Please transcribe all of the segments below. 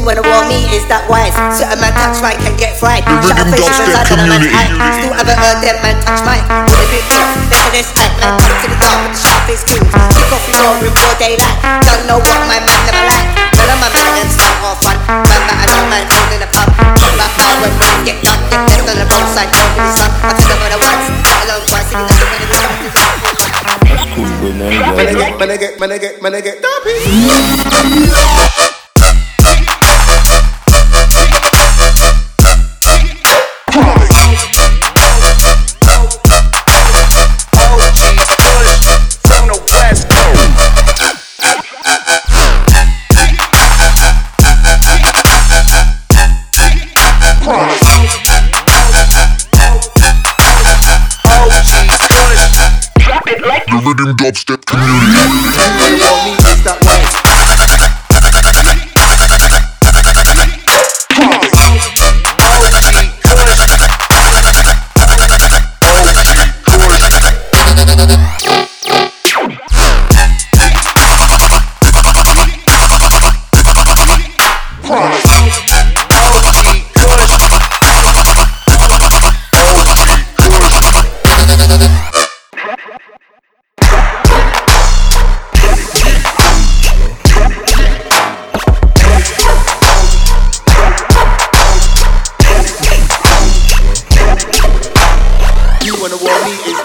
You wanna warn me, is that wise? Certain man touch right can get fried. The Shut up, rhythm face dubstep inside of a man's community. eye. Still haven't heard them man touch mine. What a big deal. Look at this act, man. Come to the dark with the sharp face too. Kick off your door in broad daylight. Don't know what my man never like. None of my man them start off fun. Man, man, I know man, hold in a pub. Talk about power when man get done. Get left on the wrong side, don't be son. I tell them what I want. Let alone twice. If you don't do anything, Man, I get, man, I get, man, I get, man, I get dubstep community.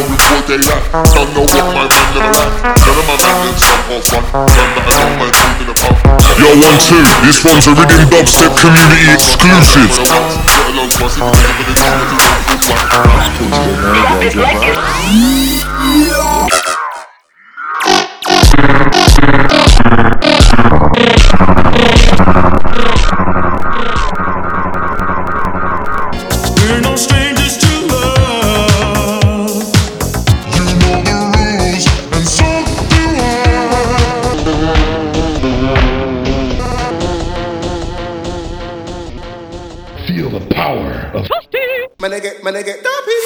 Kick off your door in. Don't know what my man never like. None of my man them start off fun. Man, that I know man, hold in a pub. Yo, one, two. This one's a riddim dubstep community exclusive. Let alone twice if My nigga, my nigga, don't be.